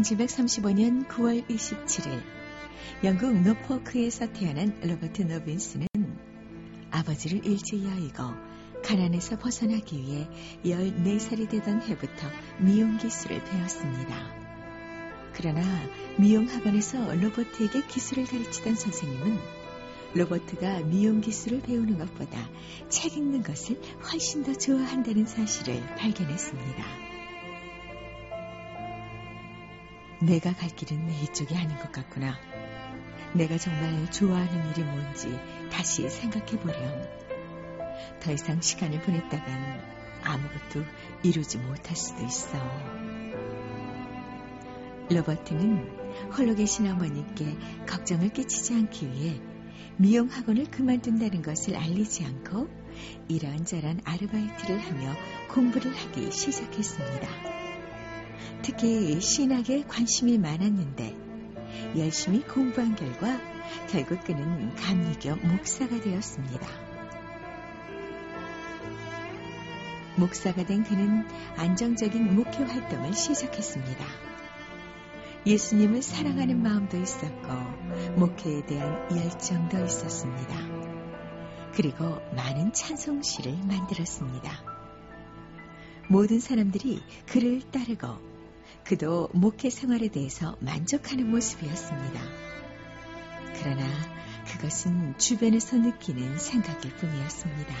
1735년 9월 27일 영국 노포크에서 태어난 로버트 노빈스는 아버지를 일찍 여의고 가난에서 벗어나기 위해 14살이 되던 해부터 미용 기술을 배웠습니다. 그러나 미용 학원에서 로버트에게 기술을 가르치던 선생님은 로버트가 미용 기술을 배우는 것보다 책 읽는 것을 훨씬 더 좋아한다는 사실을 발견했습니다. 내가 갈 길은 이쪽이 아닌 것 같구나. 내가 정말 좋아하는 일이 뭔지 다시 생각해 보렴. 더 이상 시간을 보냈다간 아무것도 이루지 못할 수도 있어. 로버트는 홀로 계신 어머니께 걱정을 끼치지 않기 위해 미용 학원을 그만둔다는 것을 알리지 않고 이런저런 아르바이트를 하며 공부를 하기 시작했습니다. 특히 신학에 관심이 많았는데 열심히 공부한 결과 결국 그는 감리교 목사가 되었습니다. 목사가 된 그는 안정적인 목회 활동을 시작했습니다. 예수님을 사랑하는 마음도 있었고 목회에 대한 열정도 있었습니다. 그리고 많은 찬송시를 만들었습니다. 모든 사람들이 그를 따르고 그도 목회 생활에 대해서 만족하는 모습이었습니다. 그러나 그것은 주변에서 느끼는 생각일 뿐이었습니다.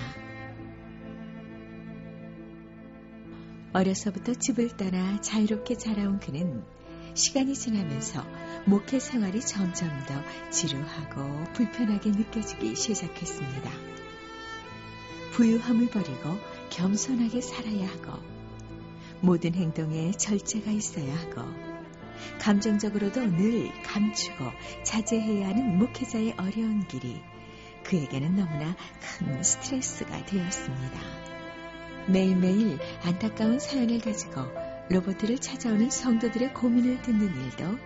어려서부터 집을 떠나 자유롭게 자라온 그는 시간이 지나면서 목회 생활이 점점 더 지루하고 불편하게 느껴지기 시작했습니다. 부유함을 버리고 겸손하게 살아야 하고 모든 행동에 절제가 있어야 하고 감정적으로도 늘 감추고 자제해야 하는 목회자의 어려운 길이 그에게는 너무나 큰 스트레스가 되었습니다. 매일매일 안타까운 사연을 가지고 로버트를 찾아오는 성도들의 고민을 듣는 일도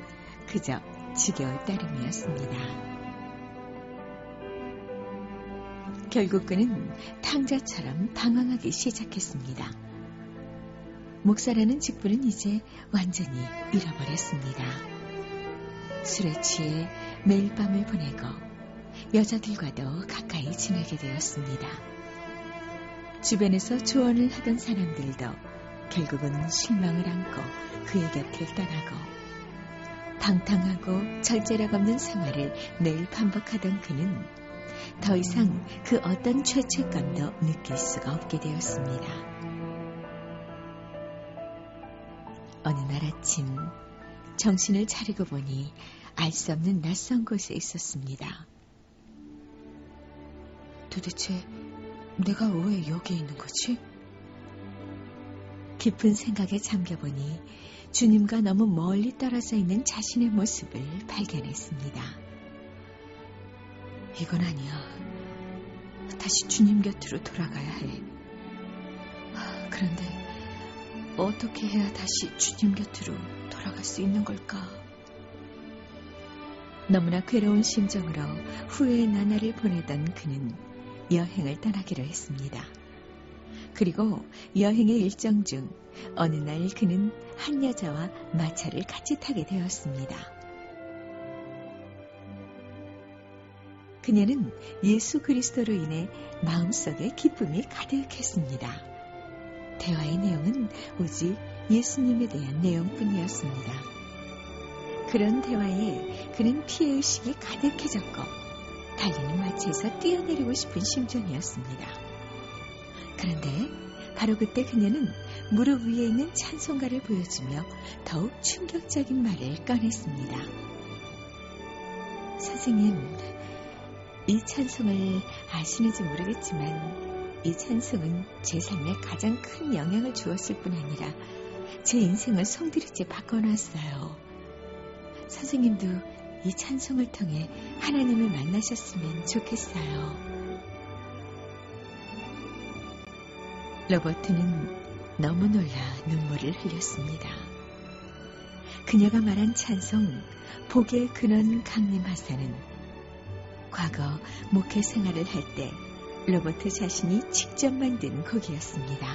그저 지겨울 따름이었습니다. 결국 그는 탕자처럼 방황하기 시작했습니다. 목사라는 직분은 이제 완전히 잃어버렸습니다. 술에 취해 매일 밤을 보내고 여자들과도 가까이 지내게 되었습니다. 주변에서 조언을 하던 사람들도 결국은 실망을 안고 그의 곁을 떠나고 방탕하고 절제력 없는 생활을 매일 반복하던 그는 더 이상 그 어떤 죄책감도 느낄 수가 없게 되었습니다. 어느 날 아침 정신을 차리고 보니 알 수 없는 낯선 곳에 있었습니다. 도대체 내가 왜 여기에 있는 거지? 깊은 생각에 잠겨보니 주님과 너무 멀리 떨어져 있는 자신의 모습을 발견했습니다. 이건 아니야. 다시 주님 곁으로 돌아가야 해. 그런데 어떻게 해야 다시 주님 곁으로 돌아갈 수 있는 걸까? 너무나 괴로운 심정으로 후회의 나날을 보내던 그는 여행을 떠나기로 했습니다. 그리고 여행의 일정 중 어느 날 그는 한 여자와 마차를 같이 타게 되었습니다. 그녀는 예수 그리스도로 인해 마음속에 기쁨이 가득했습니다. 대화의 내용은 오직 예수님에 대한 내용뿐이었습니다. 그런 대화에 그는 피해의식이 가득해졌고 달리는 마차에서 뛰어내리고 싶은 심정이었습니다. 그런데 바로 그때 그녀는 무릎 위에 있는 찬송가를 보여주며 더욱 충격적인 말을 꺼냈습니다. 선생님, 이 찬송을 아시는지 모르겠지만 이 찬송은 제 삶에 가장 큰 영향을 주었을 뿐 아니라 제 인생을 송두리째 바꿔놨어요. 선생님도 이 찬송을 통해 하나님을 만나셨으면 좋겠어요. 로버트는 너무 놀라 눈물을 흘렸습니다. 그녀가 말한 찬송, 복의 근원 강림하사는 과거 목회 생활을 할 때 로버트 자신이 직접 만든 곡이었습니다.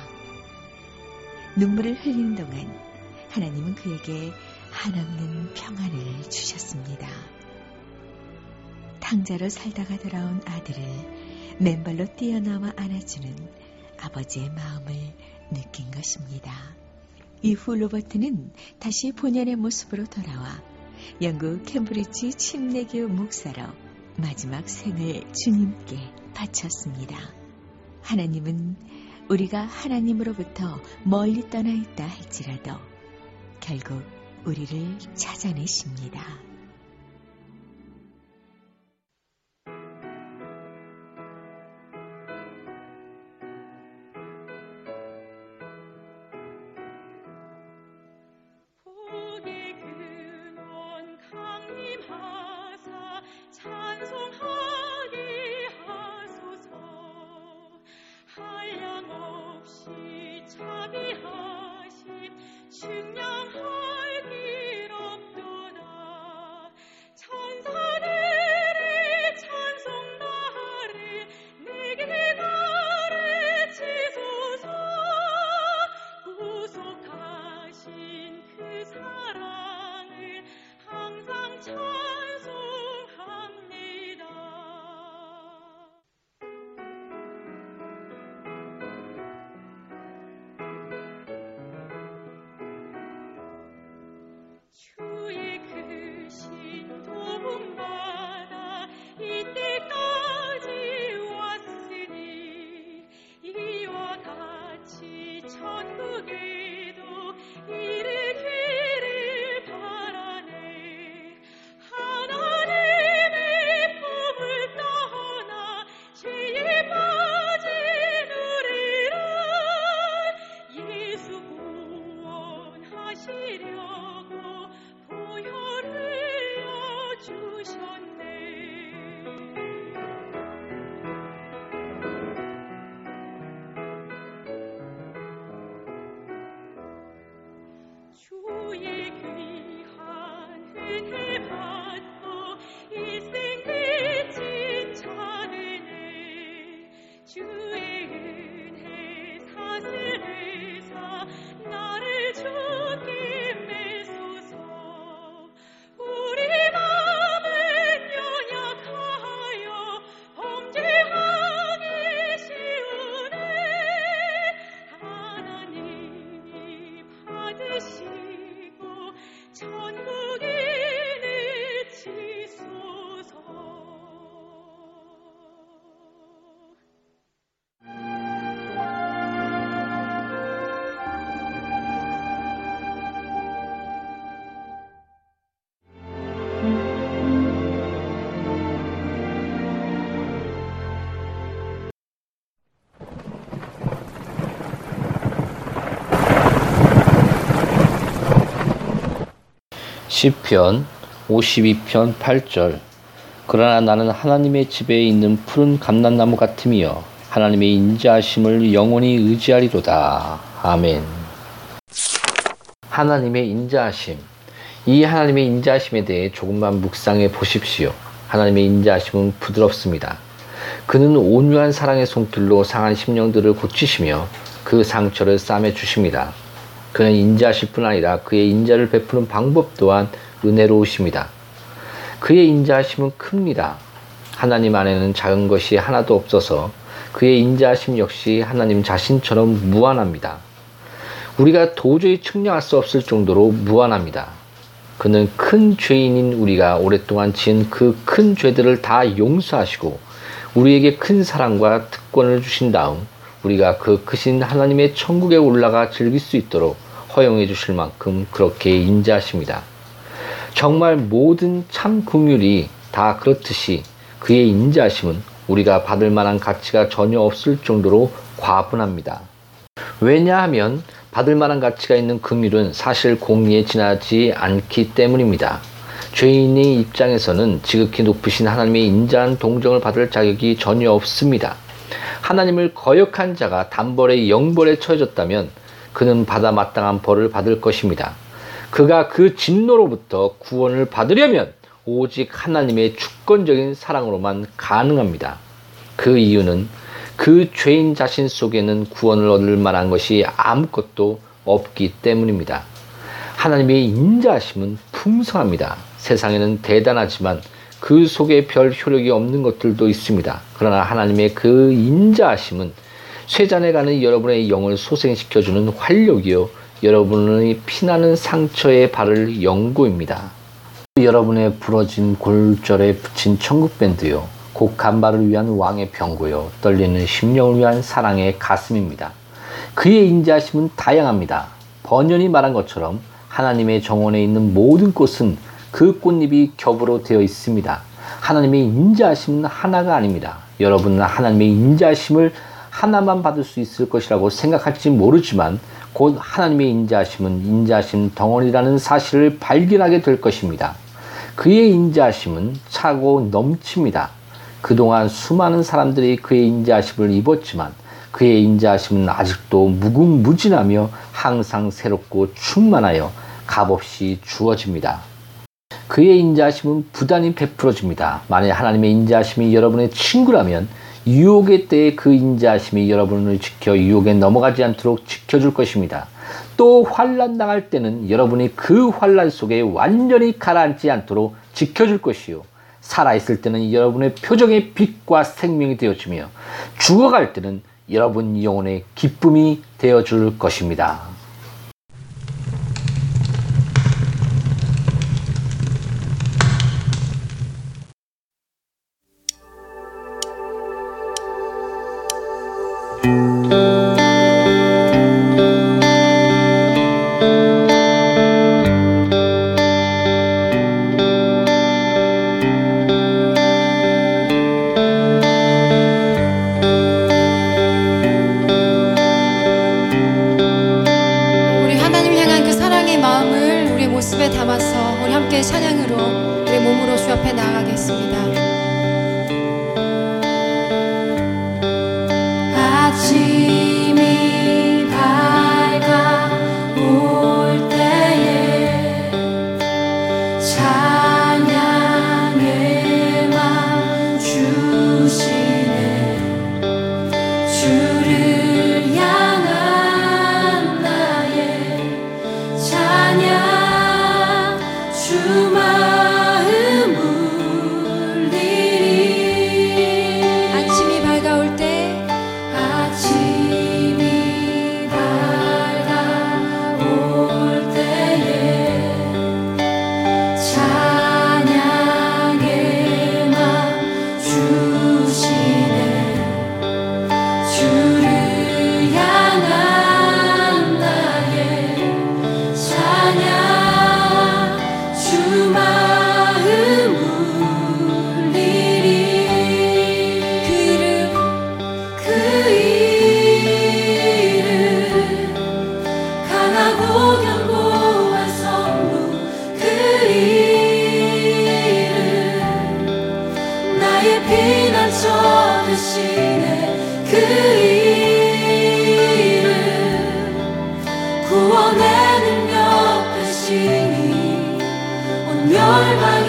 눈물을 흘리는 동안 하나님은 그에게 한없는 평안을 주셨습니다. 탕자로 살다가 돌아온 아들을 맨발로 뛰어나와 안아주는 아버지의 마음을 느낀 것입니다. 이후 로버트는 다시 본연의 모습으로 돌아와 영국 캠브리지 침례교 목사로 마지막 생을 주님께 바쳤습니다. 하나님은 우리가 하나님으로부터 멀리 떠나 있다 할지라도 결국 우리를 찾아내십니다. Thank you. 시편 52편 8절 그러나 나는 하나님의 집에 있는 푸른 감람나무 같으며 하나님의 인자하심을 영원히 의지하리로다. 아멘. 하나님의 인자하심. 이 하나님의 인자하심에 대해 조금만 묵상해 보십시오. 하나님의 인자하심은 부드럽습니다. 그는 온유한 사랑의 손길로 상한 심령들을 고치시며 그 상처를 싸매 주십니다. 그는 인자하실 뿐 아니라 그의 인자를 베푸는 방법 또한 은혜로우십니다. 그의 인자하심은 큽니다. 하나님 안에는 작은 것이 하나도 없어서 그의 인자하심 역시 하나님 자신처럼 무한합니다. 우리가 도저히 측량할 수 없을 정도로 무한합니다. 그는 큰 죄인인 우리가 오랫동안 지은 그 큰 죄들을 다 용서하시고 우리에게 큰 사랑과 특권을 주신 다음 우리가 그 크신 하나님의 천국에 올라가 즐길 수 있도록 허용해 주실 만큼 그렇게 인자하십니다. 정말 모든 참 긍휼이 다 그렇듯이 그의 인자하심은 우리가 받을 만한 가치가 전혀 없을 정도로 과분합니다. 왜냐하면 받을 만한 가치가 있는 긍휼은 사실 공리에 지나지 않기 때문입니다. 죄인의 입장에서는 지극히 높으신 하나님의 인자한 동정을 받을 자격이 전혀 없습니다. 하나님을 거역한 자가 단벌의 영벌에 처해졌다면 그는 받아 마땅한 벌을 받을 것입니다. 그가 그 진노로부터 구원을 받으려면 오직 하나님의 주권적인 사랑으로만 가능합니다. 그 이유는 그 죄인 자신 속에는 구원을 얻을 만한 것이 아무것도 없기 때문입니다. 하나님의 인자하심은 풍성합니다. 세상에는 대단하지만 그 속에 별 효력이 없는 것들도 있습니다. 그러나 하나님의 그 인자하심은 쇠잔에 가는 여러분의 영을 소생시켜주는 활력이요. 여러분의 피나는 상처의 발을 연고입니다. 여러분의 부러진 골절에 붙인 천국밴드요. 곡 간발을 위한 왕의 병고요. 떨리는 심령을 위한 사랑의 가슴입니다. 그의 인자하심은 다양합니다. 번연이 말한 것처럼 하나님의 정원에 있는 모든 꽃은 그 꽃잎이 겹으로 되어 있습니다. 하나님의 인자하심은 하나가 아닙니다. 여러분은 하나님의 인자하심을 하나만 받을 수 있을 것이라고 생각할지 모르지만 곧 하나님의 인자하심은 인자하심 덩어리라는 사실을 발견하게 될 것입니다. 그의 인자하심은 차고 넘칩니다. 그동안 수많은 사람들이 그의 인자하심을 입었지만 그의 인자하심은 아직도 무궁무진하며 항상 새롭고 충만하여 값없이 주어집니다. 그의 인자하심은 부단히 베풀어집니다. 만약 하나님의 인자하심이 여러분의 친구라면 유혹의 때에 그 인자하심이 여러분을 지켜 유혹에 넘어가지 않도록 지켜줄 것입니다. 또 환란 당할 때는 여러분이 그 환란 속에 완전히 가라앉지 않도록 지켜줄 것이요. 살아있을 때는 여러분의 표정의 빛과 생명이 되어주며 죽어갈 때는 여러분 영혼의 기쁨이 되어줄 것입니다. 우 my life.